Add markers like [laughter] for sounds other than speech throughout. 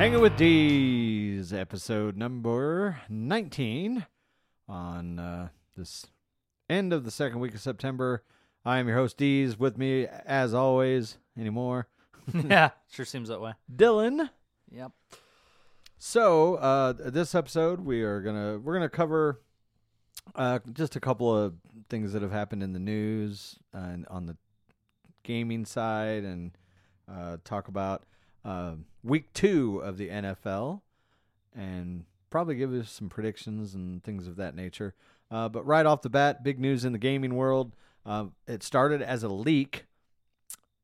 Hanging with D's episode number 19 on uh, this end of the second week of September. I am your host, D's. With me, as always, anymore, [laughs] yeah, sure seems that way. Dylan. Yep. So, uh, this episode, we are gonna we're gonna cover uh, just a couple of things that have happened in the news and on the gaming side, and uh, talk about uh, week two of the NFL, and probably give us some predictions and things of that nature. Uh, but right off the bat, big news in the gaming world. Uh, it started as a leak,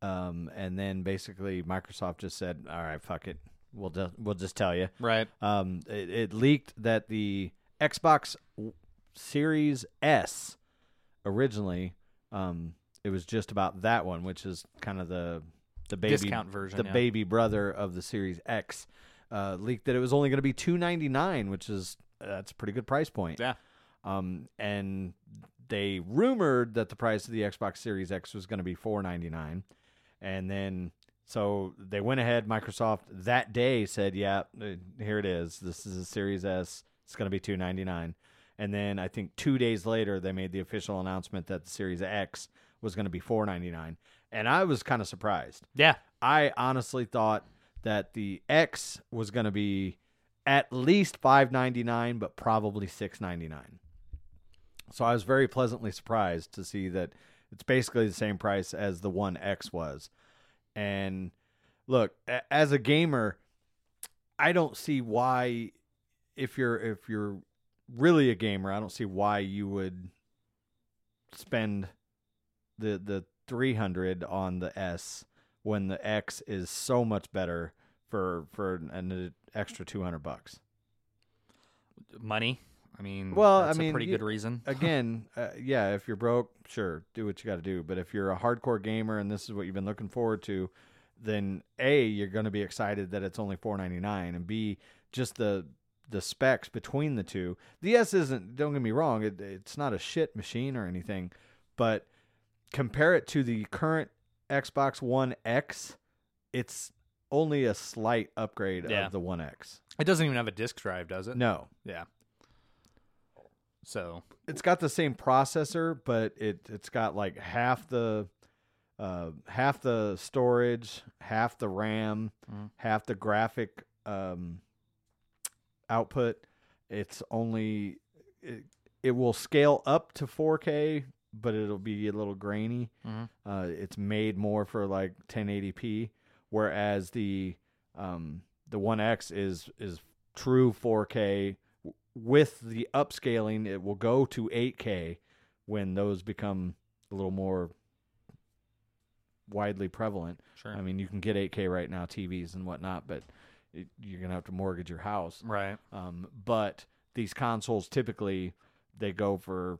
um, and then basically Microsoft just said, "All right, fuck it, we'll just we'll just tell you." Right. Um, it, it leaked that the Xbox Series S originally, um, it was just about that one, which is kind of the the baby Discount version, the yeah. baby brother of the Series X. Uh, leaked that it was only going to be two ninety nine, which is that's a pretty good price point. Yeah. Um, and they rumored that the price of the Xbox Series X was going to be four ninety nine, and then so they went ahead. Microsoft that day said, "Yeah, uh, here it is. This is a Series S. It's going to be two ninety nine. And then I think two days later, they made the official announcement that the Series X was going to be four ninety nine, and I was kind of surprised. Yeah. I honestly thought that the X was going to be at least five ninety nine, but probably six ninety nine. So I was very pleasantly surprised to see that it's basically the same price as the One X was. And look, as a gamer, I don't see why if you're if you're really a gamer, I don't see why you would spend the the 300 on the S when the X is so much better for for an extra 200 bucks. Money. I mean, Well, I that's mean, a pretty you- good reason. [laughs] Again, uh, yeah, if you're broke, sure, do what you got to do. But if you're a hardcore gamer and this is what you've been looking forward to, then A, you're going to be excited that it's only 4.99 and B, just the the specs between the two. The S isn't don't get me wrong, it, it's not a shit machine or anything, but compare it to the current Xbox One X, it's only a slight upgrade Yeah. of the One X. It doesn't even have a disk drive, does it? No. Yeah. So it's got the same processor, but it it's got like half the uh, half the storage, half the RAM, Mhm. half the graphic um, output. It's only it, it will scale up to 4K, but it'll be a little grainy. Mhm. Uh, it's made more for like 1080p, whereas the um, the One X is is true 4K. With the upscaling, it will go to 8K when those become a little more widely prevalent. sure. I mean, you can get 8K right now, TVs and whatnot, but it, you're gonna have to mortgage your house. right. Um, but these consoles typically they go for,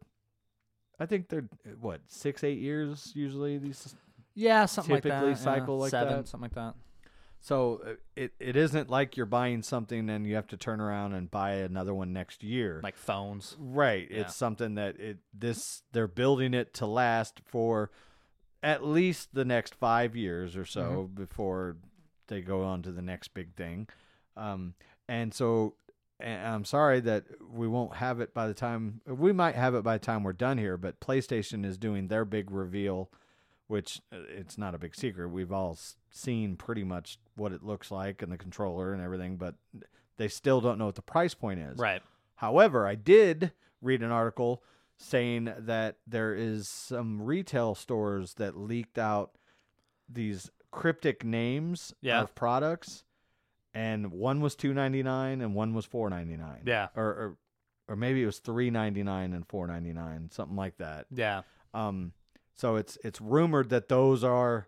I think they're what six eight years usually. These Yeah, something like typically that. cycle yeah. like Seven, that. something like that. so uh, it it isn't like you're buying something and you have to turn around and buy another one next year. Like phones. Right. Yeah. It's something that it this they're building it to last for at least the next five years or so before they go on to the next big thing. Um, and so and I'm sorry that we won't have it by the time we might have it by the time we're done here, but PlayStation is doing their big reveal, which uh, it's not a big secret. We've all seen pretty much what it looks like and the controller and everything, but they still don't know what the price point is. Right. However, I did read an article saying that there is some retail stores that leaked out these cryptic names Yeah. of products, and one was two ninety nine and one was four ninety nine. Yeah. or, or or maybe it was three ninety nine and four ninety nine, something like that. Yeah. Um, so it's it's rumored that those are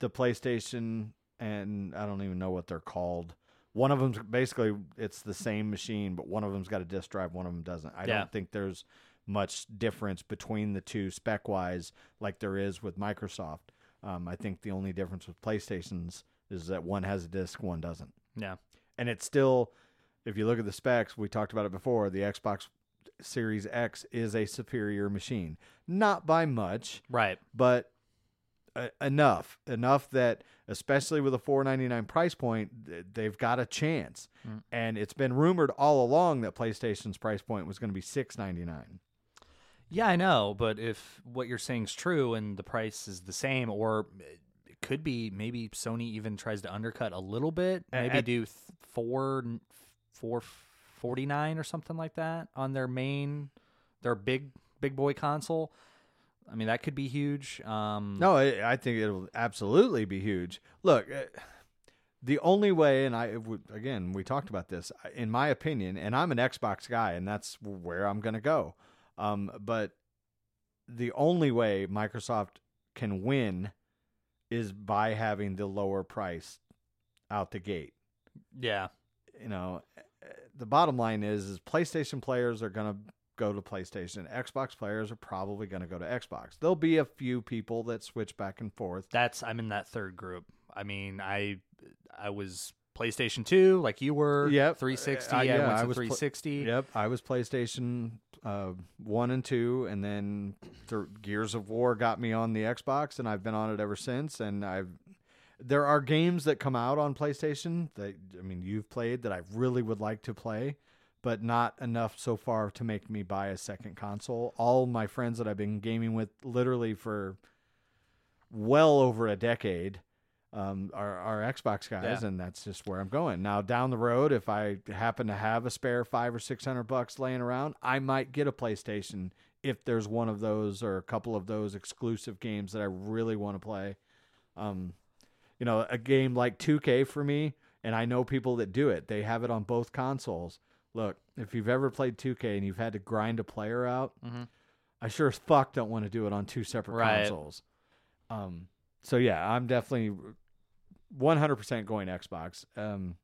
the PlayStation, and I don't even know what they're called. One of them's basically it's the same machine, but one of them's got a disk drive, one of them doesn't. I Yeah. don't think there's much difference between the two spec wise, like there is with Microsoft. Um, I think the only difference with PlayStations is that one has a disc, one doesn't Yeah. and it's still if you look at the specs we talked about it before the xbox series x is a superior machine not by much Right. but uh, enough enough that especially with a 499 price point they've got a chance Mm. and it's been rumored all along that playstation's price point was going to be 699 Yeah, I know, but if what you're saying is true and the price is the same, or it could be maybe Sony even tries to undercut a little bit, maybe at- do th- four four forty nine or something like that on their main their big big boy console. I mean, that could be huge. Um, No, I, I think it'll absolutely be huge. Look, uh, the only way, and I again, we talked about this. In my opinion, and I'm an Xbox guy, and that's where I'm going to go. Um, but the only way Microsoft can win is by having the lower price out the gate. yeah, You know, the bottom line is, is PlayStation players are going to go to PlayStation. Xbox players are probably going to go to Xbox. There'll be a few people that switch back and forth. that's I'm in that third group. I mean, I I was PlayStation two like you were. Yep. 360. Uh, I yeah, went I to was pl- 360. Yep, I was PlayStation uh, one and two, and then th- Gears of War got me on the Xbox, and I've been on it ever since. And I've there are games that come out on PlayStation that I mean you've played that I really would like to play, but not enough so far to make me buy a second console. All my friends that I've been gaming with literally for well over a decade um, are, are Xbox guys, Yeah. and that's just where I'm going. Now down the road, if I happen to have a spare five or six hundred bucks laying around, I might get a PlayStation if there's one of those or a couple of those exclusive games that I really want to play. Um, you know, a game like 2K for me, and I know people that do it. They have it on both consoles. Look, if you've ever played 2K and you've had to grind a player out, Mhm. I sure as fuck don't want to do it on two separate Right. consoles. Um, so yeah, I'm definitely 100% going Xbox. Um,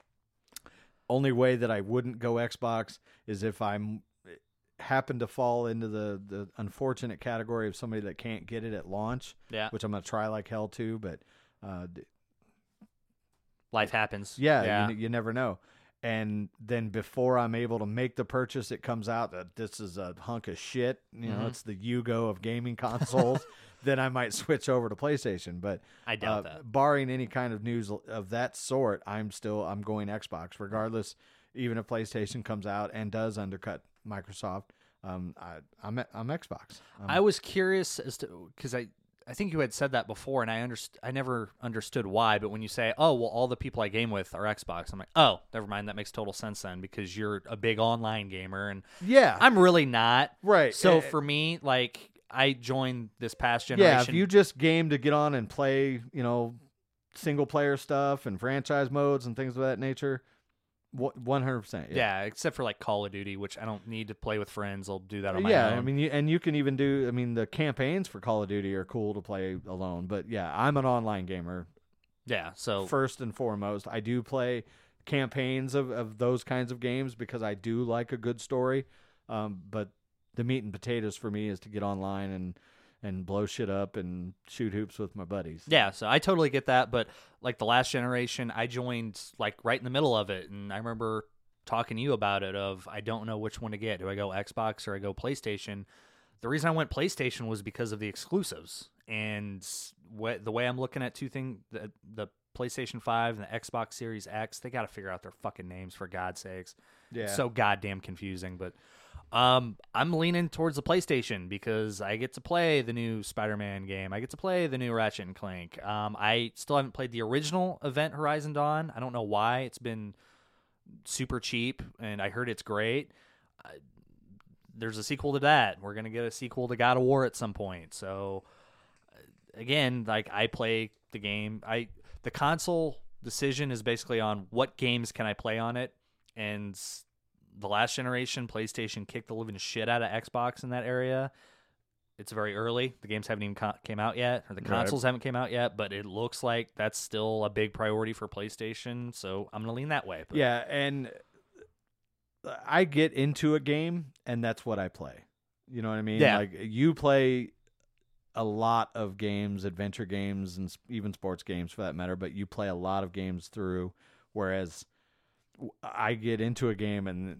only way that I wouldn't go Xbox is if I'm happen to fall into the the unfortunate category of somebody that can't get it at launch, Yeah. which I'm gonna try like hell to. But uh, Life happens. yeah, Yeah. You, you never know. And then before I'm able to make the purchase, it comes out that this is a hunk of shit. You know, Mhm. it's the Yugo of gaming consoles. [laughs] then I might switch over to PlayStation. But I uh, doubt that. barring any kind of news of that sort, I'm still I'm going Xbox, regardless. Even if PlayStation comes out and does undercut Microsoft, um, I, I'm I'm Xbox. Um, I was curious as to because I I think you had said that before, and I underst- I never understood why. But when you say, "Oh, well, all the people I game with are Xbox," I'm like, "Oh, never mind. That makes total sense then because you're a big online gamer, and yeah, I'm really not. right. So Uh, for me, like, I joined this past generation. yeah, generation. if you just game to get on and play, you know, single player stuff and franchise modes and things of that nature, one hundred percent. yeah. except for like Call of Duty, which I don't need to play with friends. I'll do that on my yeah, own. I mean, you, and you can even do. I mean, the campaigns for Call of Duty are cool to play alone. But yeah, I'm an online gamer yeah. So first and foremost. I do play campaigns of, of those kinds of games because I do like a good story. Um, but the meat and potatoes for me is to get online and and blow shit up and shoot hoops with my buddies. Yeah, so I totally get that, but like the last generation, I joined like right in the middle of it, and I remember talking to you about it. Of I don't know which one to get. Do I go Xbox or I go PlayStation? The reason I went PlayStation was because of the exclusives, and wh- the way I'm looking at two things, the, the PlayStation Five and the Xbox Series X, they got to figure out their fucking names for God's sakes. Yeah. so goddamn confusing, but. Um, I'm leaning towards the PlayStation because I get to play the new Spider-Man game. I get to play the new Ratchet and Clank. Um, I still haven't played the original Event Horizon Dawn. I don't know why it's been super cheap, and I heard it's great. I, there's a sequel to that. We're gonna get a sequel to God of War at some point. So uh, again, like I play the game. I the console decision is basically on what games can I play on it, and the last generation PlayStation kicked the living shit out of Xbox in that area. It's very early. The games haven't even co- came out yet, or the Right. consoles haven't came out yet. But it looks like that's still a big priority for PlayStation. So I'm gonna lean that way. But Yeah, and I get into a game and that's what I play. You know what I mean? Yeah. Like you play a lot of games, adventure games and even sports games for that matter, but you play a lot of games through whereas I get into a game and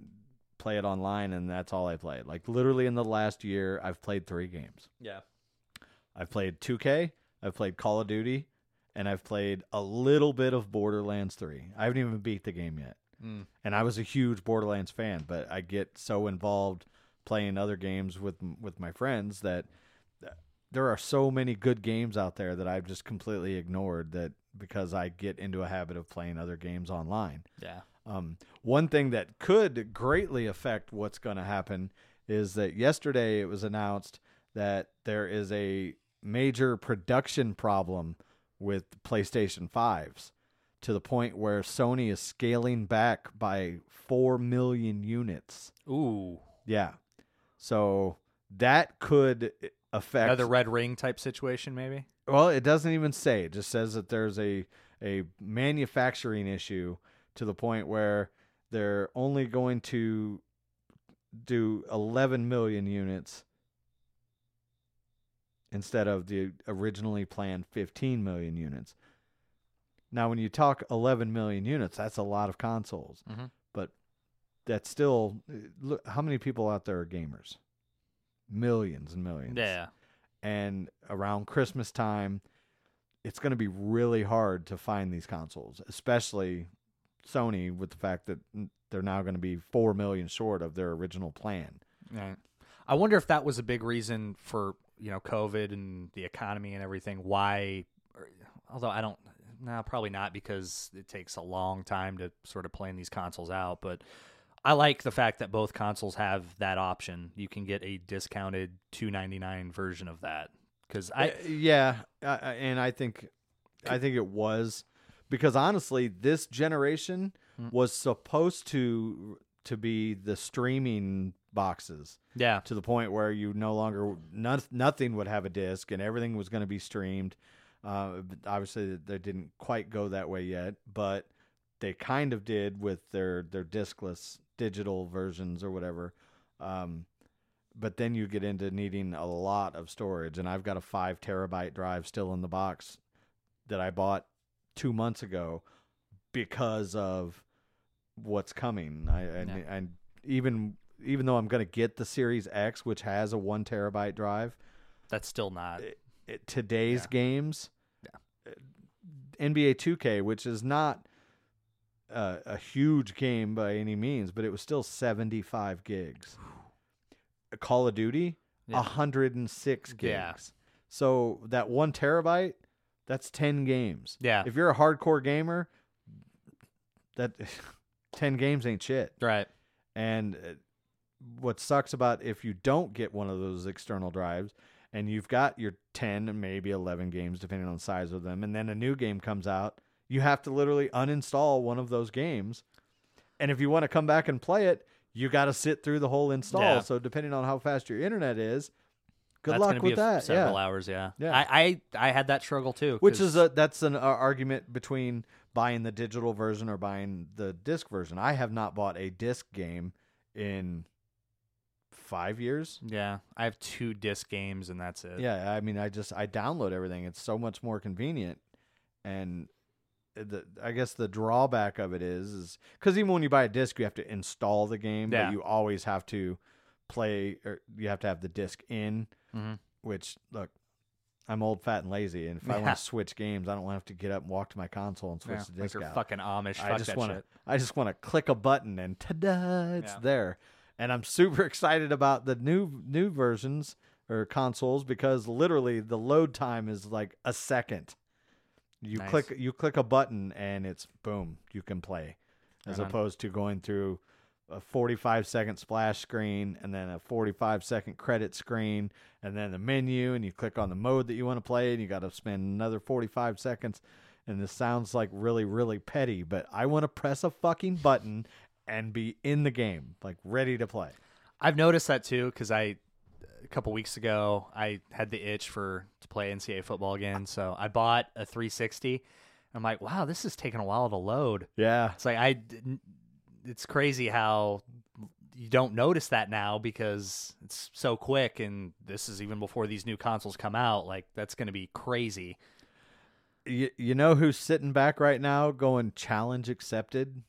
play it online and that's all I play. Like literally in the last year I've played 3 games. yeah, I've played 2K, I've played Call of Duty, and I've played a little bit of Borderlands 3. I haven't even beat the game yet. Mm. And I was a huge Borderlands fan, but I get so involved playing other games with with my friends that there are so many good games out there that I've just completely ignored that because I get into a habit of playing other games online. yeah. Um, one thing that could greatly affect what's going to happen is that yesterday it was announced that there is a major production problem with PlayStation 5s to the point where Sony is scaling back by 4 million units. Ooh, Yeah. So that could affect another red ring type situation, maybe. well, it doesn't even say. It just says that there's a a manufacturing issue to the point where they're only going to do 11 million units instead of the originally planned 15 million units. Now, when you talk 11 million units, that's a lot of consoles. Mhm. But that's still look how many people out there are gamers? Millions and millions Yeah, and around Christmas time, it's going to be really hard to find these consoles, especially Sony with the fact that they're now going to be 4 million short of their original plan. Right. I wonder if that was a big reason for you know COVID and the economy and everything. Why? Er, although I don't. No, probably not because it takes a long time to sort of plan these consoles out. But I like the fact that both consoles have that option. You can get a discounted two ninety nine version of that. Because I yeah, and I think I think it was because honestly, this generation Mm. was supposed to to be the streaming boxes. yeah to the point where you no longer nothing would have a disc and everything was going to be streamed. Uh, obviously, they didn't quite go that way yet, but they kind of did with their their discless digital versions or whatever. Um, but then you get into needing a lot of storage, and I've got a five terabyte drive still in the box that I bought two months ago because of what's coming. I and, and even even though I'm going to get the Series X, which has a one terabyte drive, that's still not. it, it- today's Yeah. games, Yeah. uh, NBA 2K, which is not uh, a huge game by any means, but it was still 75 gigs. Call of Duty, Yeah. 106 gigs. Yeah. So that one terabyte, that's 10 games. Yeah. If you're a hardcore gamer, that [laughs] 10 games ain't shit. Right. And uh, what sucks about if you don't get one of those external drives and you've got your 10 and maybe 11 games depending on the size of them and then a new game comes out, you have to literally uninstall one of those games. And if you want to come back and play it, you got to sit through the whole install. Yeah. So depending on how fast your internet is, good that's luck gonna be with that. Several yeah. hours. Yeah. Yeah. I, I I had that struggle too. Which is a that's an uh, argument between buying the digital version or buying the disc version. I have not bought a disc game in five years. Yeah, I have two disc games and that's it. Yeah, I mean, I just I download everything. It's so much more convenient, and the I guess the drawback of it is is because even when you buy a disc, you have to install the game, Yeah. but you always have to play or you have to have the disc in. Mhm. Which look, I'm old, fat, and lazy, and if I want to switch games, I don't want to have to get up and walk to my console and switch Yeah, the like disc you're out. fucking Amish. I Fuck just want to. I just want to click a button and ta-da, it's Yeah. there. And I'm super [laughs] excited about the new new versions or consoles because literally the load time is like a second. You Nice. click you click a button and it's boom, you can play. As Right on. opposed to going through a 45 second splash screen and then a 45 second credit screen and then the menu and you click on the mode that you want to play and you got to spend another 45 seconds and this sounds like really really petty but I want to press a fucking button and be in the game like ready to play. I've noticed that too because I a couple weeks ago I had the itch for to play NCAA football again, so I bought a 360. I'm like, wow, this is taking a while to load. Yeah. It's like I, didn't- it's crazy how you don't notice that now because it's so quick, and this is even before these new consoles come out. Like that's going to be crazy. You, you know who's sitting back right now going challenge accepted?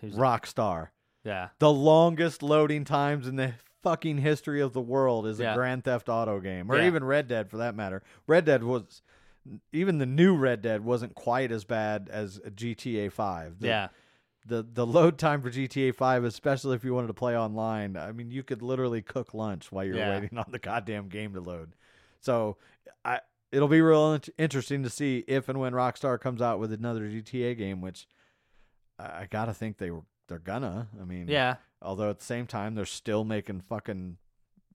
Who's- Rockstar. Yeah, The longest loading times in the fucking history of the world is Yeah. a Grand Theft Auto game, or Yeah. even Red Dead for that matter. Red Dead was, even the new Red Dead wasn't quite as bad as GTA 5. The, yeah, The, the load time for GTA 5, especially if you wanted to play online, I mean, you could literally cook lunch while you're Yeah. waiting [laughs] on the goddamn game to load. So I, it'll be real int- interesting to see if and when Rockstar comes out with another GTA game, which I, I gotta think they were they're gonna. I mean, yeah. Although at the same time, they're still making fucking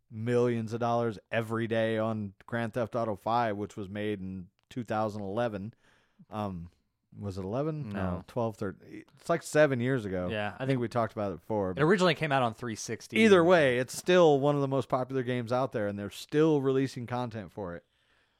millions of dollars every day on Grand Theft Auto Five, which was made in 2011. Um, was it 11? No. 12, 13. It's like seven years ago. Yeah, I think we talked about it before. It originally came out on 360. Either way, it's still one of the most popular games out there, and they're still releasing content for it.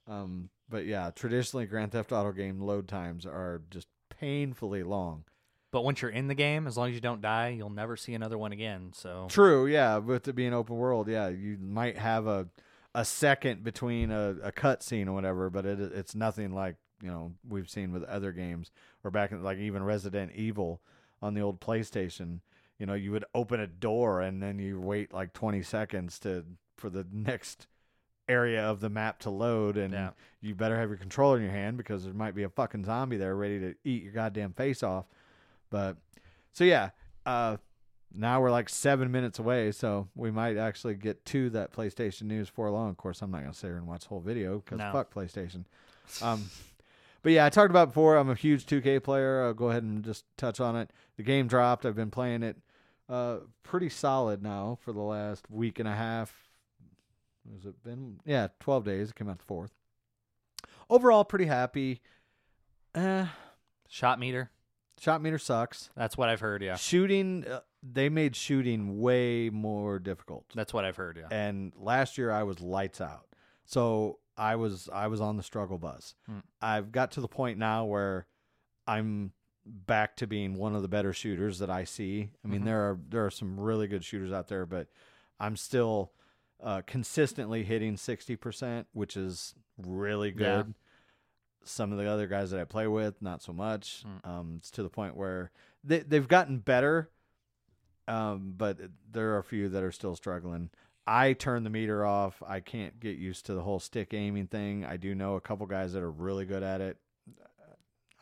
Um, but yeah, traditionally, Grand Theft Auto game load times are just painfully long. but once you're in the game, as long as you don't die, you'll never see another one again. So True, yeah. With it being open world, yeah, you might have a a second between a, a cut scene or whatever, but it it's nothing like you know we've seen with other games or back in like even Resident Evil on the old PlayStation. You know, you would open a door and then you wait like twenty seconds to for the next area of the map to load, and Yeah. you better have your controller in your hand because there might be a fucking zombie there ready to eat your goddamn face off. But so yeah, uh, now we're like seven minutes away, so we might actually get to that PlayStation news for long. Of course, I'm not gonna sit here and watch the whole video because No. fuck PlayStation. Um, [laughs] but yeah, I talked about before. I'm a huge 2K player. I'll go ahead and just touch on it. The game dropped. I've been playing it uh, pretty solid now for the last week and a half. Has it been? Yeah, 12 days. It came out the fourth. Overall, pretty happy. Uh, shot meter. shot meter sucks. That's what I've heard. Yeah, Shooting, uh, they made shooting way more difficult. that's what I've heard. Yeah. And last year I was lights out. So I was I was on the struggle bus. Hmm. I've got to the point now where I'm back to being one of the better shooters that I see. I mean Mhm. there are there are some really good shooters out there, but I'm still uh, consistently hitting 60%, which is really Yeah. good. Some of the other guys that I play with, not so much. Mm. Um, it's to the point where they they've gotten better, um, but there are a few that are still struggling. I turn the meter off. I can't get used to the whole stick aiming thing. I do know a couple guys that are really good at it.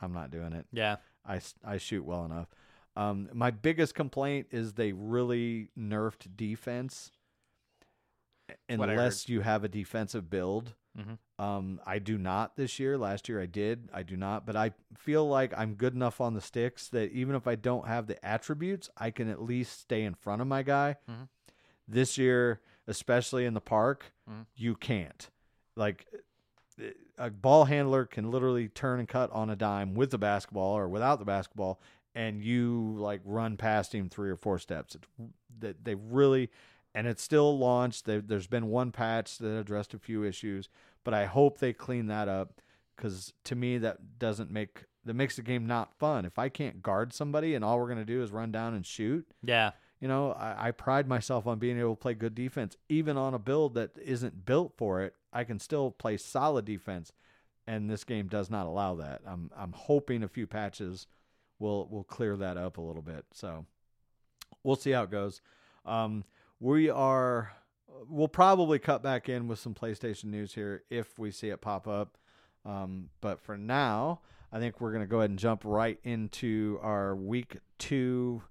I'm not doing it. yeah. I, I shoot well enough. Um, my biggest complaint is they really nerfed defense. Unless you have a defensive build. Mhm. Um, I do not this year. Last year I did. I do not. But I feel like I'm good enough on the sticks that even if I don't have the attributes, I can at least stay in front of my guy. Mhm. This year, especially in the park, Mhm. you can't. Like a ball handler can literally turn and cut on a dime with the basketball or without the basketball, and you like run past him three or four steps. That they really, and it's still launched. There, there's been one patch that addressed a few issues, but I hope they clean that up because to me that doesn't make that makes the game not fun. If I can't guard somebody and all we're gonna do is run down and shoot, Yeah. You know, I, I pride myself on being able to play good defense, even on a build that isn't built for it. I can still play solid defense, and this game does not allow that. I'm I'm hoping a few patches will will clear that up a little bit. So we'll see how it goes. Um, we are we'll probably cut back in with some PlayStation news here if we see it pop up. Um, but for now, I think we're gonna go ahead and jump right into our week two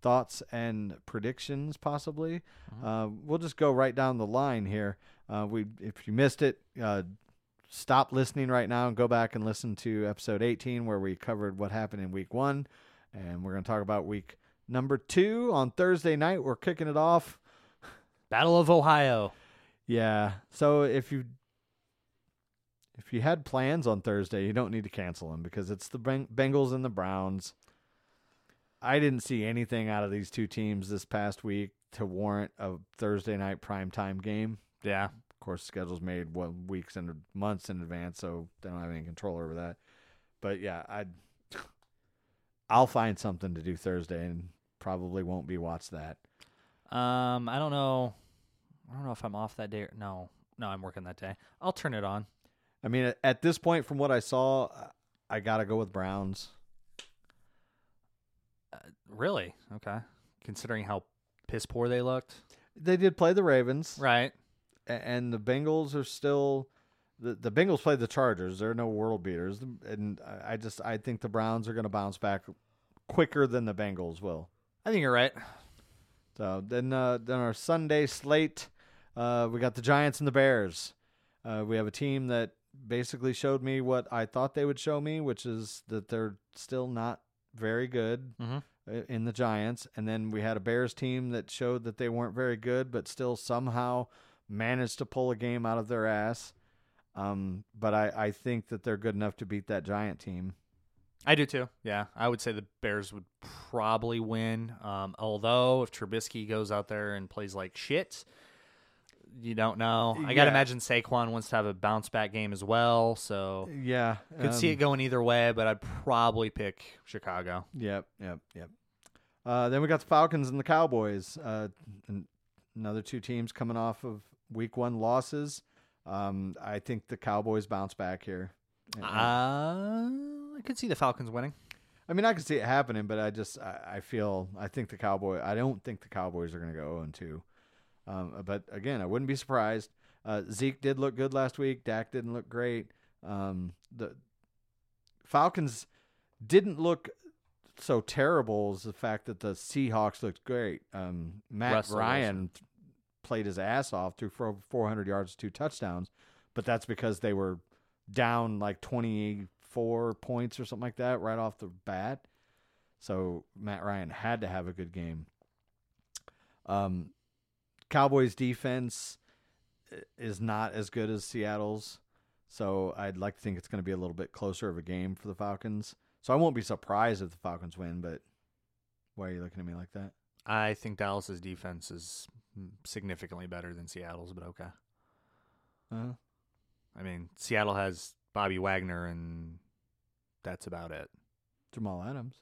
thoughts and predictions possibly uh, we'll just go right down the line here uh, we if you missed it uh, stop listening right now and go back and listen to episode 18 where we covered what happened in week one and we're going to talk about week Number two on Thursday night, we're kicking it off. Battle of Ohio. Yeah. So if you if you had plans on Thursday, you don't need to cancel them because it's the Beng- Bengals and the Browns. I didn't see anything out of these two teams this past week to warrant a Thursday night primetime game. Yeah. Of course, schedule's made weeks and months in advance, so they don't have any control over that. But yeah, I [sighs] I'll find something to do Thursday and probably won't be watch that. Um, I don't know. I don't know if I'm off that day. Or, no, no, I'm working that day. I'll turn it on. I mean, at- at this point, from what I saw, I gotta go with Browns. Really? Okay. Considering how piss poor they looked. They did play the Ravens, Right. a- and the Bengals are still the the Bengals played the Chargers. They're no world beaters, and I I just I think the Browns are going to bounce back quicker than the Bengals will. I think you're right. So then, uh, then our Sunday slate, uh, we got the Giants and the Bears. Uh, we have a team that basically showed me what I thought they would show me, which is that they're still not very good Mhm. uh, in the Giants. And then we had a Bears team that showed that they weren't very good, but still somehow managed to pull a game out of their ass. Um, but I, I think that they're good enough to beat that Giant team. I do too. Yeah, I would say the Bears would probably win. Um, although if Trubisky goes out there and plays like shit, you don't know. I gotta Yeah. imagine Saquon wants to have a bounce back game as well. So Yeah, could see um, it going either way, but I'd probably pick Chicago. Yep, yep, yep. Uh, then we got the Falcons and the Cowboys. Uh, and another two teams coming off of week one losses. Um, I think the Cowboys bounce back here. Uh, I could see the Falcons winning. I mean, I can see it happening, but I just I, I feel I think the Cowboy. I don't think the Cowboys are going to go 0 and 2. Um, but again, I wouldn't be surprised. Uh, Zeke did look good last week. Dak didn't look great. Um, the Falcons didn't look so terrible as the fact that the Seahawks looked great. Um, Matt Russell Ryan th- played his ass off, threw for over 400 yards, two touchdowns, but that's because they were down like 24 points or something like that right off the bat. So Matt Ryan had to have a good game. Um, Cowboys defense is not as good as Seattle's, so I'd like to think it's going to be a little bit closer of a game for the Falcons. So I won't be surprised if the Falcons win, but why are you looking at me like that? I think Dallas's defense is significantly better than Seattle's, but okay. Uh, I mean, Seattle has Bobby Wagner, and that's about it. Jamal Adams.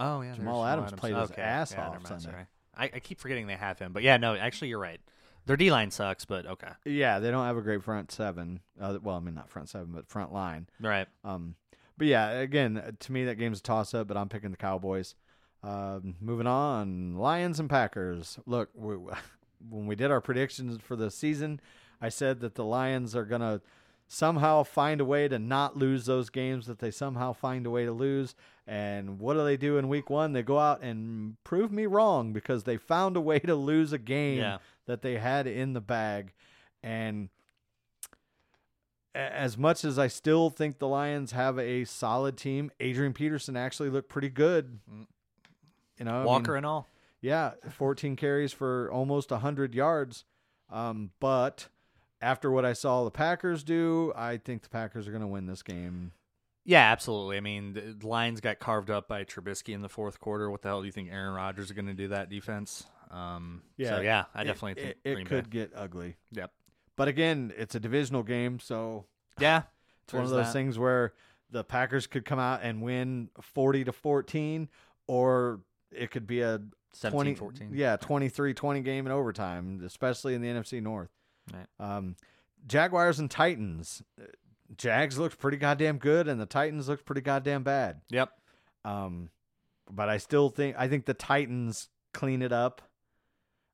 Oh yeah, Jamal there's Adams played his ass yeah, off Sunday. sorry. I, I keep forgetting they have him, but yeah, no, actually you're right. Their D line sucks, but okay, Yeah, they don't have a great front seven. Uh, well, I mean not front seven, but front line. right. Um, but yeah, again, to me that game's a toss up. But I'm picking the Cowboys. Um, moving on, Lions and Packers. Look, we, [laughs] when we did our predictions for the season, I said that the Lions are gonna somehow find a way to not lose those games that they somehow find a way to lose. And what do they do in Week One? They go out and prove me wrong because they found a way to lose a game Yeah. that they had in the bag, and as much as I still think the Lions have a solid team, Adrian Peterson actually looked pretty good. Mm. You know, I Walker mean, and all. yeah, 14 carries for almost 100 yards. Um, but after what I saw the Packers do, I think the Packers are going to win this game. Yeah, absolutely. I mean, the Lions got carved up by Trubisky in the fourth quarter. What the hell do you think Aaron Rodgers is going to do that defense? Um, so yeah, I it- definitely think it, it Green could Bay. get ugly. Yep. But again, it's a divisional game, so [sighs] Yeah, It's one of those that. things where the Packers could come out and win 40 to 14 or it could be a 20 17-14. Yeah, 23-20 game in overtime, especially in the NFC North. Right. Um, Jaguars and Titans. Jags looked pretty goddamn good and the Titans looked pretty goddamn bad. Yep. Um, but I still think I think the Titans clean it up.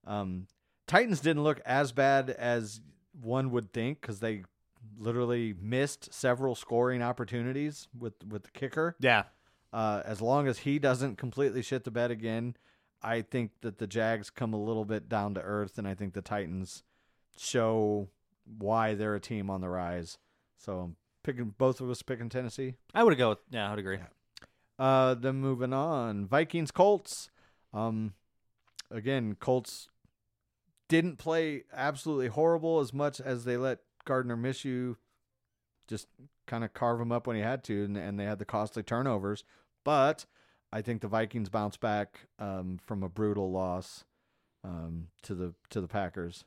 Um, Titans didn't look as bad as one would think because they literally missed several scoring opportunities with with the kicker. Yeah. Uh, as long as he doesn't completely shit the bed again, I think that the Jags come a little bit down to earth, and I think the Titans show why they're a team on the rise. So I'm picking both of us picking Tennessee. I would go. With, yeah, I would agree. Uh, then moving on, Vikings Colts. Um, again, Colts didn't play absolutely horrible as much as they let Gardner Minshew just kind of carve him up when he had to, and, and they had the costly turnovers. But I think the Vikings bounce back um, from a brutal loss um, to the to the Packers.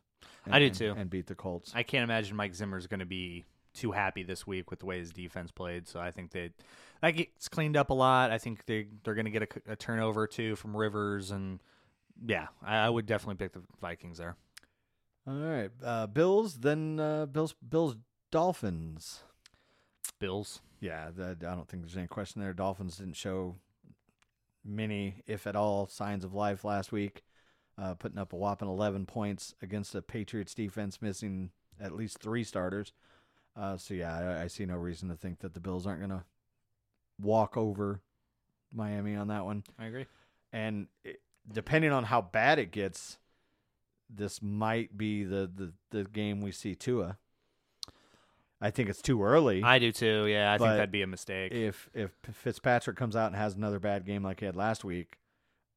I do and- too. and beat the Colts. I can't imagine Mike Zimmer's going to be too happy this week with the way his defense played. So I think they that gets cleaned up a lot. I think they they're going to get a, a turnover too from Rivers, and yeah, I, I would definitely pick the Vikings there. All right, uh, Bills, then uh, Bills, Bills, Dolphins. Bills. Yeah, that, I don't think there's any question there. Dolphins didn't show many, if at all, signs of life last week, uh, putting up a whopping 11 points against a Patriots defense missing at least three starters. Uh, so, yeah, I, I see no reason to think that the Bills aren't going to walk over Miami on that one. I agree. And it, depending on how bad it gets, this might be the, the, the game we see Tua. I think it's too early I do too. Yeah, I think that'd be a mistake. if if Fitzpatrick comes out and has another bad game like he had last week,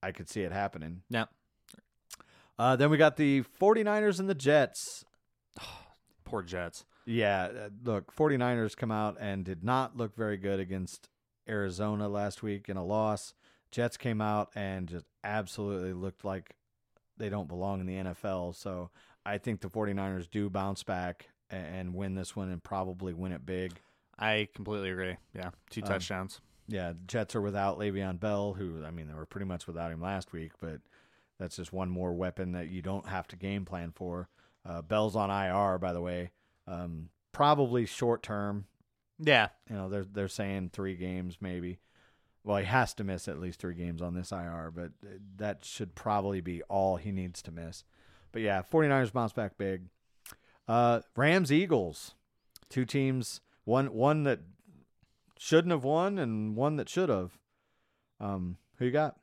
I could see it happening. no, Uh, then we got the 49ers and the Jets. [sighs] poor Jets. Yeah, uh, look, 49ers come out and did not look very good against Arizona last week in a loss. Jets came out and just absolutely looked like they don't belong in the NFL. So I think the 49ers do bounce back and win this one and probably win it big. I completely agree. Yeah, two Um, touchdowns. Yeah, Jets are without Le'Veon Bell, who I mean they were pretty much without him last week, but that's just one more weapon that you don't have to game plan for. Uh, Bell's on IR, by the way, um, probably short term. Yeah, You know, they're they're saying three games maybe. Well, he has to miss at least three games on this IR, but that should probably be all he needs to miss. But yeah, 49ers bounce back big. Uh, Rams Eagles, two teams, one one that shouldn't have won and one that should have. Um, who you got?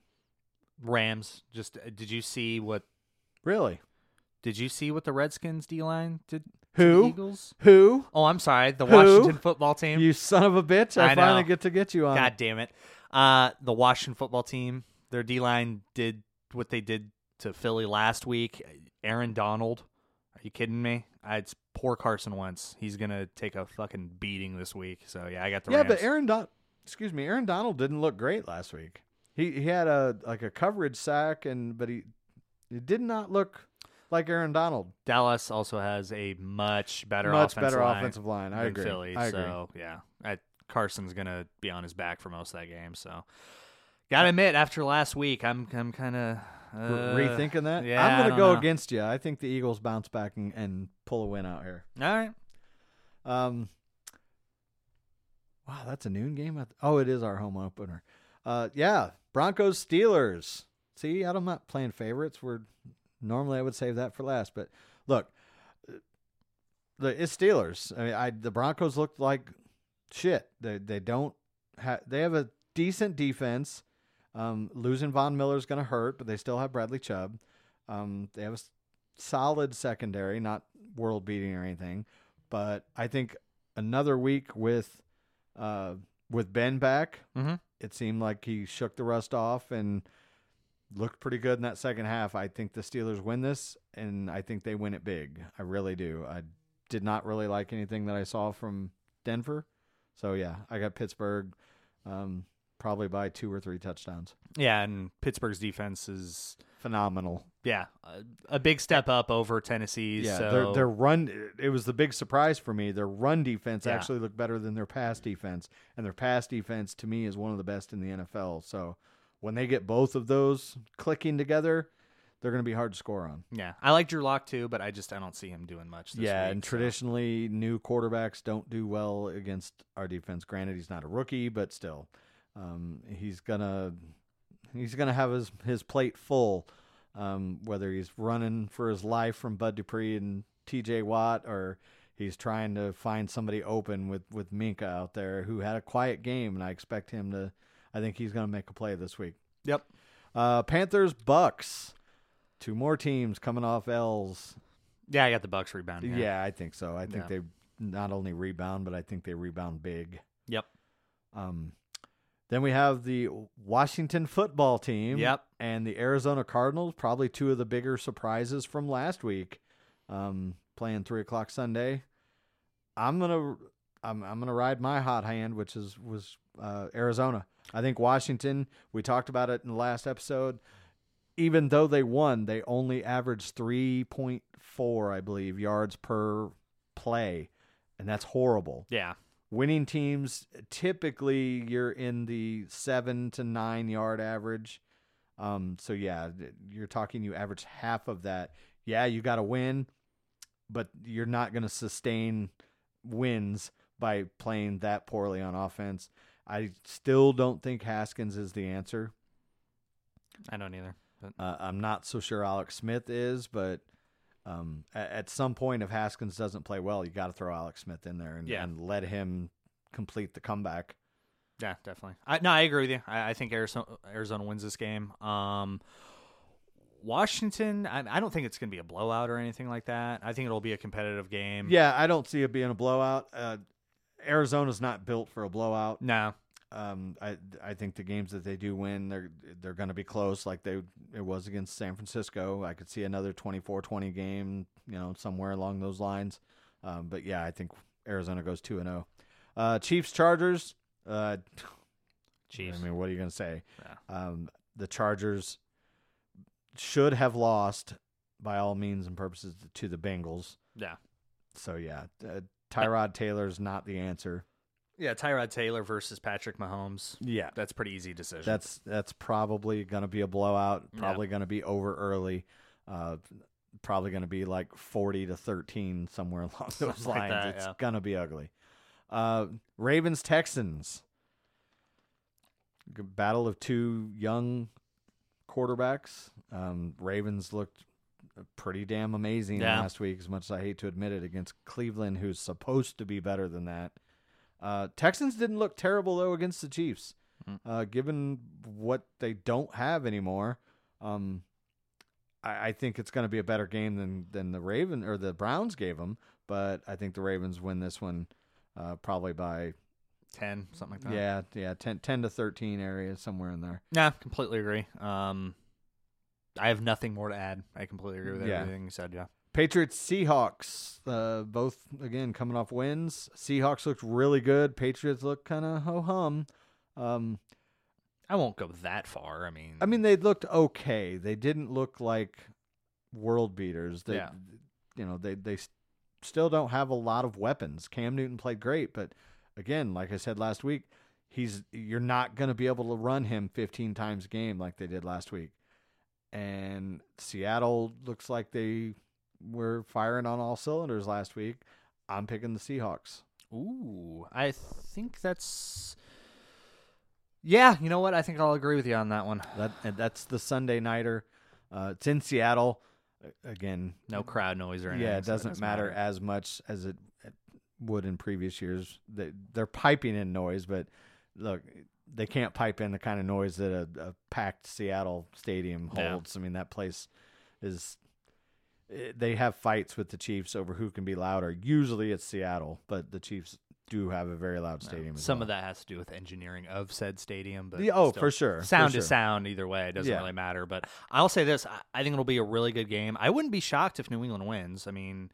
Rams. Just uh, did you see what? Really? Did you see what the Redskins D line did? To Who? Eagles. Who? Oh, I'm sorry. The Who? Washington football team. You son of a bitch! I, I know. finally get to get you on. God damn it. Uh, the Washington football team, their D line did what they did to Philly last week. Aaron Donald. Are you kidding me? I, it's poor Carson Wentz. He's gonna take a fucking beating this week. So yeah, I got the yeah, Rams. but Aaron Donald. excuse me, Aaron Donald didn't look great last week. He he had a like a coverage sack and but he he did not look like Aaron Donald. Dallas also has a much better Much offensive better line offensive line. I agree. Philly. I agree. So yeah, I, Carson's gonna be on his back for most of that game. So gotta admit, after last week, I'm I'm kind of uh, Rethinking that, yeah, I'm going to go know. against you. I think the Eagles bounce back and, and pull a win out here. All right. Um, wow, that's a noon game. Oh, it is our home opener. Uh, yeah, Broncos Steelers. See, I'm not playing favorites. We're normally I would save that for last, but look, the it's Steelers. I mean, I the Broncos looked like shit. They they don't have they have a decent defense. Um, losing Von Miller is going to hurt, but they still have Bradley Chubb. Um, they have a solid secondary, not world beating or anything, but I think another week with uh, with Ben back, Mhm. it seemed like he shook the rust off and looked pretty good in that second half. I think the Steelers win this, and I think they win it big. I really do. I did not really like anything that I saw from Denver, so yeah, I got Pittsburgh. Um, probably by two or three touchdowns. Yeah, and Pittsburgh's defense is Phenomenal. yeah a, a big step up over Tennessee's. Yeah, so their their run. It was the big surprise for me. Their run defense Yeah. actually looked better than their pass defense, and their pass defense to me is one of the best in the NFL. So when they get both of those clicking together, they're going to be hard to score on. yeah, I like Drew Lock too, but I just I don't see him doing much. This yeah, week, and so. traditionally, new quarterbacks don't do well against our defense. Granted, he's not a rookie, but still, um, he's gonna he's gonna have his his plate full. Um, whether he's running for his life from Bud Dupree and T.J. Watt, or he's trying to find somebody open with with Minkah out there who had a quiet game, and I expect him to. I think he's gonna make a play this week. Yep. Uh, Panthers Bucks, two more teams coming off L's. Yeah, I got the Bucks rebound. Yeah, Here. I think so. I think Yeah. they not only rebound, but I think they rebound big. Yep. Um, Then we have the Washington football team. Yep. And the Arizona Cardinals, probably two of the bigger surprises from last week. Um, playing three o'clock Sunday. I'm gonna I'm I'm gonna ride my hot hand, which is was uh, Arizona. I think Washington. We talked about it in the last episode. Even though they won, they only averaged three point four, I believe, yards per play, and that's horrible. Yeah. Winning teams typically you're in the seven to nine yard average. Um, so yeah, you're talking you average half of that. Yeah, you got to win, but you're not going to sustain wins by playing that poorly on offense. I still don't think Haskins is the answer. I don't either. Uh, I'm not so sure Alex Smith is, but um, at, at some point, if Haskins doesn't play well, you got to throw Alex Smith in there and, Yeah. and let him complete the comeback. yeah, definitely. I, no, I agree with you. I, I think Arizona, Arizona wins this game. Um, Washington, I, I don't think it's going to be a blowout or anything like that. I think it'll be a competitive game. Yeah, I don't see it being a blowout. Uh, Arizona's not built for a blowout. No. Um, I I think the games that they do win, they're they're going to be close, like they it was against San Francisco. I could see another 24-20 game, you know, somewhere along those lines. Um, but yeah, I think Arizona goes two and zero. Uh, Chiefs Chargers. Uh, [laughs] Chiefs. I mean, what are you going to say? Yeah. Um, the Chargers should have lost by all means and purposes to the Bengals. Yeah. So yeah, uh, Tyrod Taylor's not the answer. Yeah, Tyrod Taylor versus Patrick Mahomes. Yeah, That's pretty easy decision. that's that's probably going to be a blowout. Yeah. Probably going to be over early. Uh, probably going to be like forty to thirteen somewhere [laughs] along those Something like lines. that, it's yeah. going to be ugly. Uh, Ravens Texans. Battle of two young quarterbacks. Um, Ravens looked pretty damn amazing Yeah. last week, as much as I hate to admit it, against Cleveland, who's supposed to be better than that. Uh, Texans didn't look terrible though against the Chiefs, Mm. uh, given what they don't have anymore. Um, I, I think it's going to be a better game than than the Raven or the Browns gave them, but I think the Ravens win this one uh, probably by 10, something like that. yeah yeah 10, 10 to thirteen area somewhere in there. Yeah, completely agree. Um, I have nothing more to add. I completely agree with Yeah. everything you said. Yeah. Patriots Seahawks, uh, both again coming off wins. Seahawks looked really good. Patriots looked kind of ho hum. Um, I won't go that far. I mean, I mean, they looked okay. They didn't look like world beaters. They, Yeah. You know, they they s- still don't have a lot of weapons. Cam Newton played great, but again, like I said last week, he's you're not going to be able to run him 15 times a game like they did last week. And Seattle looks like they were firing on all cylinders last week. I'm picking the Seahawks. ooh, I think that's. Yeah, you know what? I think I'll agree with you on that one. That that's the Sunday nighter. Uh, it's in Seattle. Again, No crowd noise or anything. Yeah, it so doesn't, matter, as much as it, it would in previous years. They, they're piping in noise, but look, they can't pipe in the kind of noise that a, a packed Seattle stadium Yeah. holds. I mean, that place is. eh, They have fights with the Chiefs over who can be louder. Usually it's Seattle, but the Chiefs do have a very loud stadium. as Some well. of that has to do with engineering of said stadium, but Yeah, oh, for sure. for sound sure. is sound either way. It doesn't Yeah. really matter. But I'll say this: I, I think it'll be a really good game. I wouldn't be shocked if New England wins. I mean,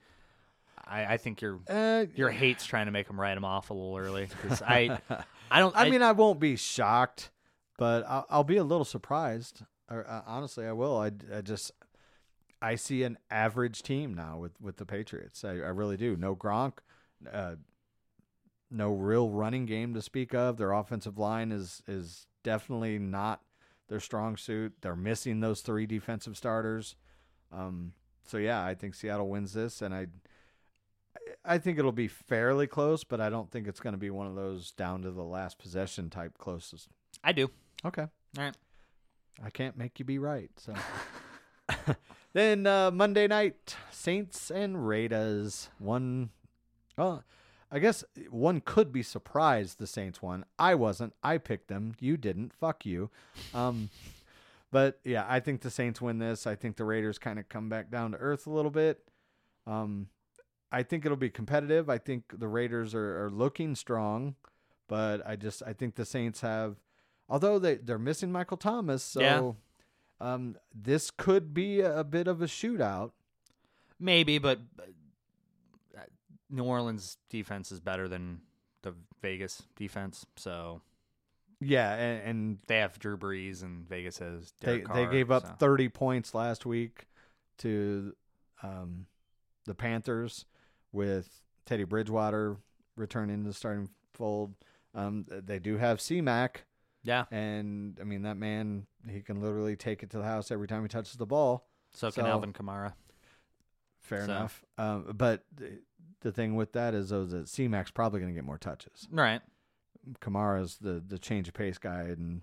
I, I think your Uh, your hate's trying to make them write them off a little early because I [laughs] I don't. I mean, I won't be shocked, but I'll, I'll be a little surprised. Or, uh, honestly, I will. I, I just I see an average team now with with the Patriots. I, I really do. No Gronk, uh, no real running game to speak of. Their offensive line is is definitely not their strong suit. They're missing those three defensive starters. Um, so yeah, I think Seattle wins this, and I. I think it'll be fairly close, but I don't think it's going to be one of those down to the last possession type closest. I do. Okay. All right. I can't make you be right. So [laughs] then uh, Monday night, Saints and Raiders. One, well, I guess one could be surprised the Saints won. I wasn't. I picked them. You didn't. Fuck you. Um, [laughs] but yeah, I think the Saints win this. I think the Raiders kind of come back down to earth a little bit. Um, I think it'll be competitive. I think the Raiders are, are looking strong, but I just I think the Saints have although they they're missing Michael Thomas, so Yeah. um, this could be a, a bit of a shootout. Maybe, but uh, New Orleans defense is better than the Vegas defense, so Yeah, and, and they have Drew Brees and Vegas has they Derek they Carr, gave up so. 30 points last week to um, the Panthers with Teddy Bridgewater returning to the starting fold. Um, they do have CMAC, Yeah, and I mean that man he can literally take it to the house every time he touches the ball. so can So- Alvin Kamara. Fair So- enough. Um, but the, the thing with that is though that CMAC's probably going to get more touches. Right. Kamara's the the change of pace guy and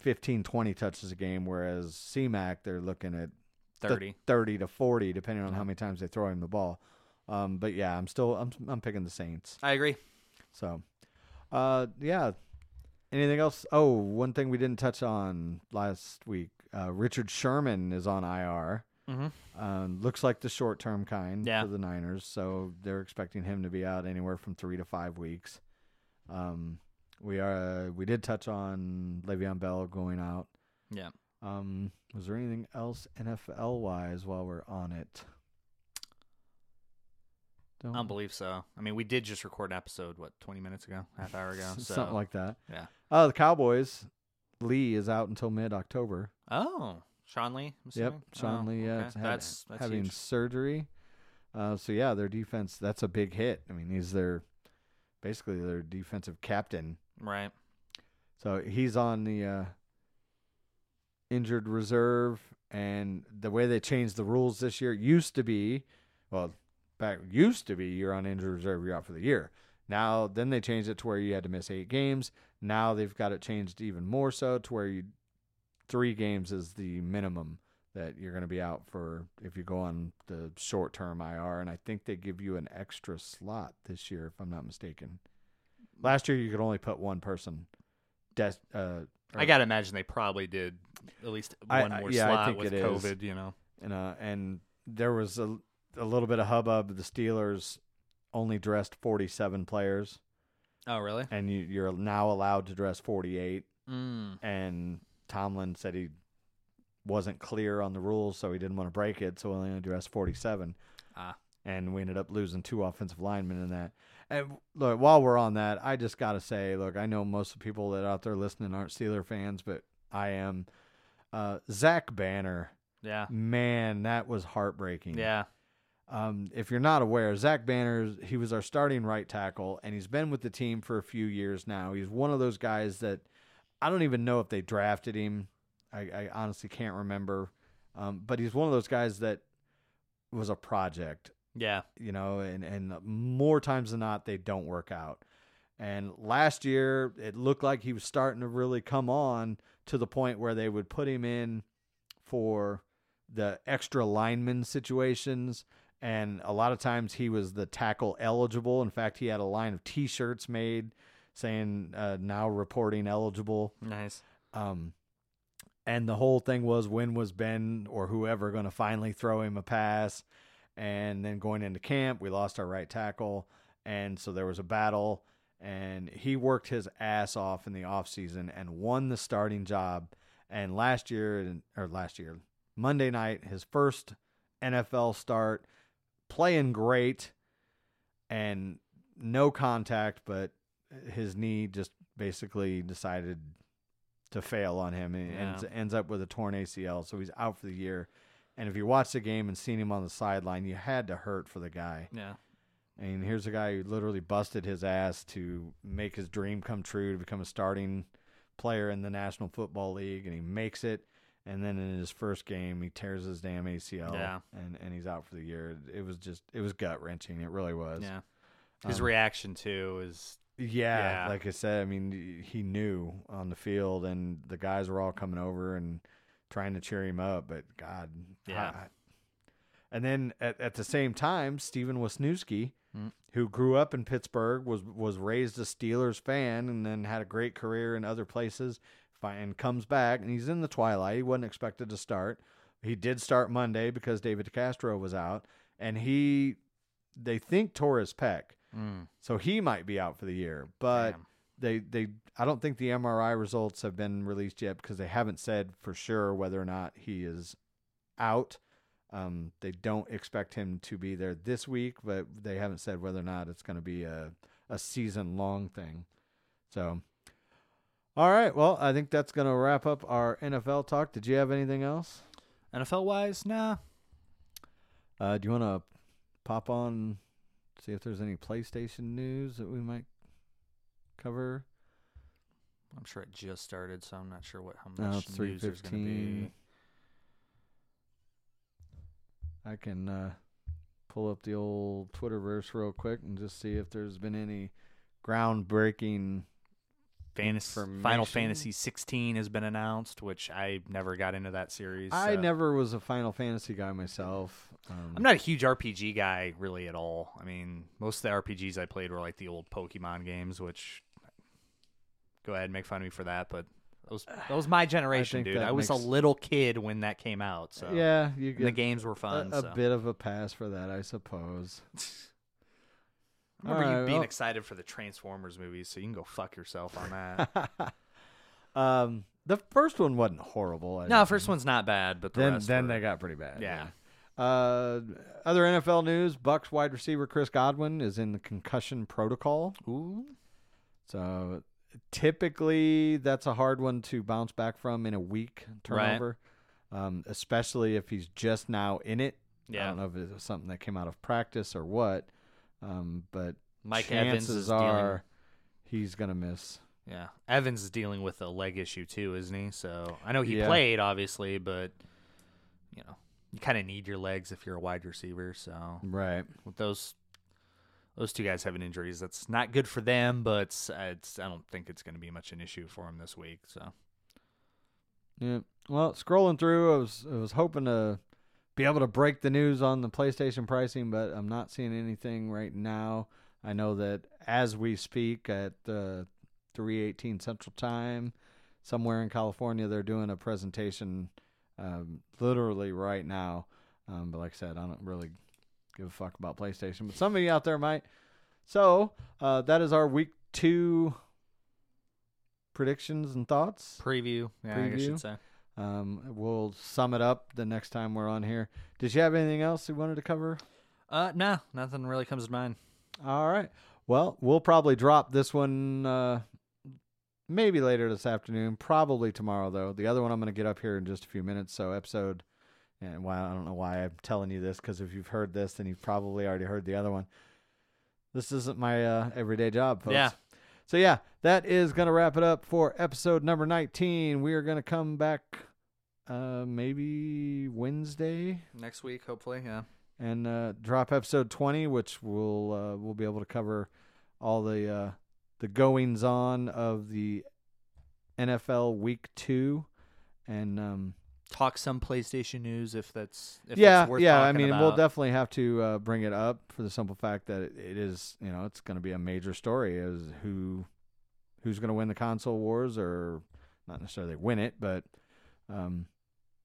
15 20 touches a game whereas CMAC they're looking at the 30. 30 to 40 depending on how many times they throw him the ball. Um, but yeah, I'm still I'm I'm picking the Saints. I agree. So uh yeah. Anything else? Oh, one thing we didn't touch on last week. Uh, Richard Sherman is on IR. Mm-hmm. Um, looks like the short term kind Yeah. for the Niners, so they're expecting him to be out anywhere from three to five weeks. Um, we are we did touch on Le'Veon Bell going out. Yeah. Um, was there anything else NFL wise while we're on it? I don't believe so. I mean, we did just record an episode, what, 20 minutes ago? Half hour ago? [laughs] So. something like that. Yeah. Oh, the Cowboys. Lee is out until mid October. Oh, Sean Lee? I'm Yep. Sean Oh, Lee. Yeah, okay. had- that's, that's having huge. surgery. Uh, so yeah, their defense. That's a big hit. I mean, he's their basically their defensive captain. Right. So he's on the uh, injured reserve, and the way they changed the rules this year used to be, well, back used to be you're on injured reserve, you're out for the year. Now, then they changed it to where you had to miss eight games. Now they've got it changed even more so to where you three games is the minimum that you're going to be out for if you go on the short term IR, and I think they give you an extra slot this year, if I'm not mistaken. Last year you could only put one person. Des- uh, I got to imagine they probably did at least one I- more yeah, slot with it is. COVID, you know. and uh, and there was a a little bit of hubbub. The Steelers only dressed 47 players, Oh, really? and you, you're now allowed to dress 48. Mm. And Tomlin said he wasn't clear on the rules, so he didn't want to break it, so he only dressed 47. Ah. And we ended up losing two offensive linemen in that. And look, while we're on that, I just got to say, look, I know most of the people that are out there listening aren't Steeler fans, but I am. Uh, Zach Banner, Yeah. man, that was heartbreaking. Yeah. Um, if you're not aware, Zach Banner, he was our starting right tackle, and he's been with the team for a few years now. He's one of those guys that I don't even know if they drafted him. I, I honestly can't remember. Um, but he's one of those guys that was a project, Yeah. you know, and, and more times than not, they don't work out. And last year, it looked like he was starting to really come on to the point where they would put him in for the extra lineman situations. And a lot of times he was the tackle eligible. In fact, he had a line of t shirts made saying uh, now reporting eligible. Nice. Um, and the whole thing was when was Ben or whoever going to finally throw him a pass? And then going into camp, we lost our right tackle. And so there was a battle. And he worked his ass off in the offseason and won the starting job. And last year, or last year, Monday night, his first NFL start, playing great and no contact, but his knee just basically decided to fail on him and ends, Yeah. ends up with a torn ACL. So he's out for the year. And if you watch the game and seen him on the sideline, you had to hurt for the guy. Yeah. And here's a guy who literally busted his ass to make his dream come true to become a starting player in the National Football League, and he makes it. And then in his first game, he tears his damn ACL, Yeah. and and he's out for the year. It was just it was gut wrenching. It really was. Yeah. His Um, reaction too is Yeah, Yeah. like I said, I mean, he knew on the field, and the guys were all coming over and trying to cheer him up. But God, Yeah. I- and then at, at the same time, Stefen Wisniewski, Mm. who grew up in Pittsburgh, was was raised a Steelers fan, and then had a great career in other places. And comes back, and he's in the twilight. He wasn't expected to start. He did start Monday because David DeCastro was out, and he, they think tore his pec. mm, So he might be out for the year. But damn. they they I don't think the MRI results have been released yet because they haven't said for sure whether or not he is out. Um, they don't expect him to be there this week, but they haven't said whether or not it's going to be a a season long thing. So, all right. Well, I think that's going to wrap up our NFL talk. Did you have anything else? NFL wise, nah. Uh, do you want to pop on, see if there's any PlayStation news that we might cover? I'm sure it just started, so I'm not sure what how No, much it's news there's going to be. I can uh, pull up the old Twitterverse real quick and just see if there's been any groundbreaking. Fantasy, Final Fantasy 16 has been announced, which I never got into that series. I never was a Final Fantasy guy myself. Um, I'm not a huge RPG guy really at all. I mean, most of the RPGs I played were like the old Pokemon games, which go ahead and make fun of me for that, but that was that was my [sighs] generation, think dude. I was makes- a little kid when that came out, so Yeah, you and the games were a, fun. a so. bit of a pass for that, I suppose. [laughs] I remember you being well- excited for the Transformers movies, so you can go fuck yourself on that. [laughs] um, the first one wasn't horrible. I no, first think. one's not bad, but the Then rest then were- they got pretty bad. Yeah. Uh, other NFL news: Bucks wide receiver Chris Godwin is in the concussion protocol. Ooh. So typically, that's a hard one to bounce back from in a week Right. turnover, um, especially if he's just now in it. Yeah. I don't know if it's something that came out of practice or what, um, but Mike Evans is are he's gonna miss. Yeah, Evans is dealing with a leg issue too, isn't he? So I know he Yeah. played, obviously, but you know, you kind of need your legs if you're a wide receiver. So Right. with those those two guys having injuries, that's not good for them. But it's, it's I don't think it's going to be much of an issue for him this week. So Yeah. Well, scrolling through, I was I was hoping to be able to break the news on the PlayStation pricing, but I'm not seeing anything right now. I know that as we speak at uh, 3:18 Central Time, somewhere in California, they're doing a presentation, um, literally right now. Um, but like I said, I don't really give a fuck about PlayStation, but somebody out there might. So uh, that is our week two predictions and thoughts. preview, yeah, I guess Preview? you'd say. Um, we'll sum it up the next time we're on here. Did you have anything else you wanted to cover? Uh, no, nothing really comes to mind. All right. Well, we'll probably drop this one uh, maybe later this afternoon, probably tomorrow though. The other one I'm going to get up here in just a few minutes. So episode, and why I don't know why I'm telling you this because if you've heard this, then you've probably already heard the other one. This isn't my uh, everyday job, folks. Yeah. So yeah, that is going to wrap it up for episode number 19. We are going to come back uh, maybe Wednesday Next week, hopefully, yeah. and uh, drop episode 20 which we'll uh, we'll be able to cover all the uh, the goings on of the NFL week 2 and um, Talk some PlayStation news if that's if yeah that's worth yeah I mean we'll definitely have to uh, bring it up for the simple fact that it, it is you know it's going to be a major story is who who's going to win the console wars or not necessarily win it but um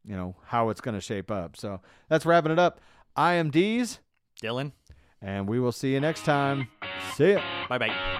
you know how it's going to shape up so that's wrapping it up I am D's Dylan, and we will see you next time. See ya. bye bye.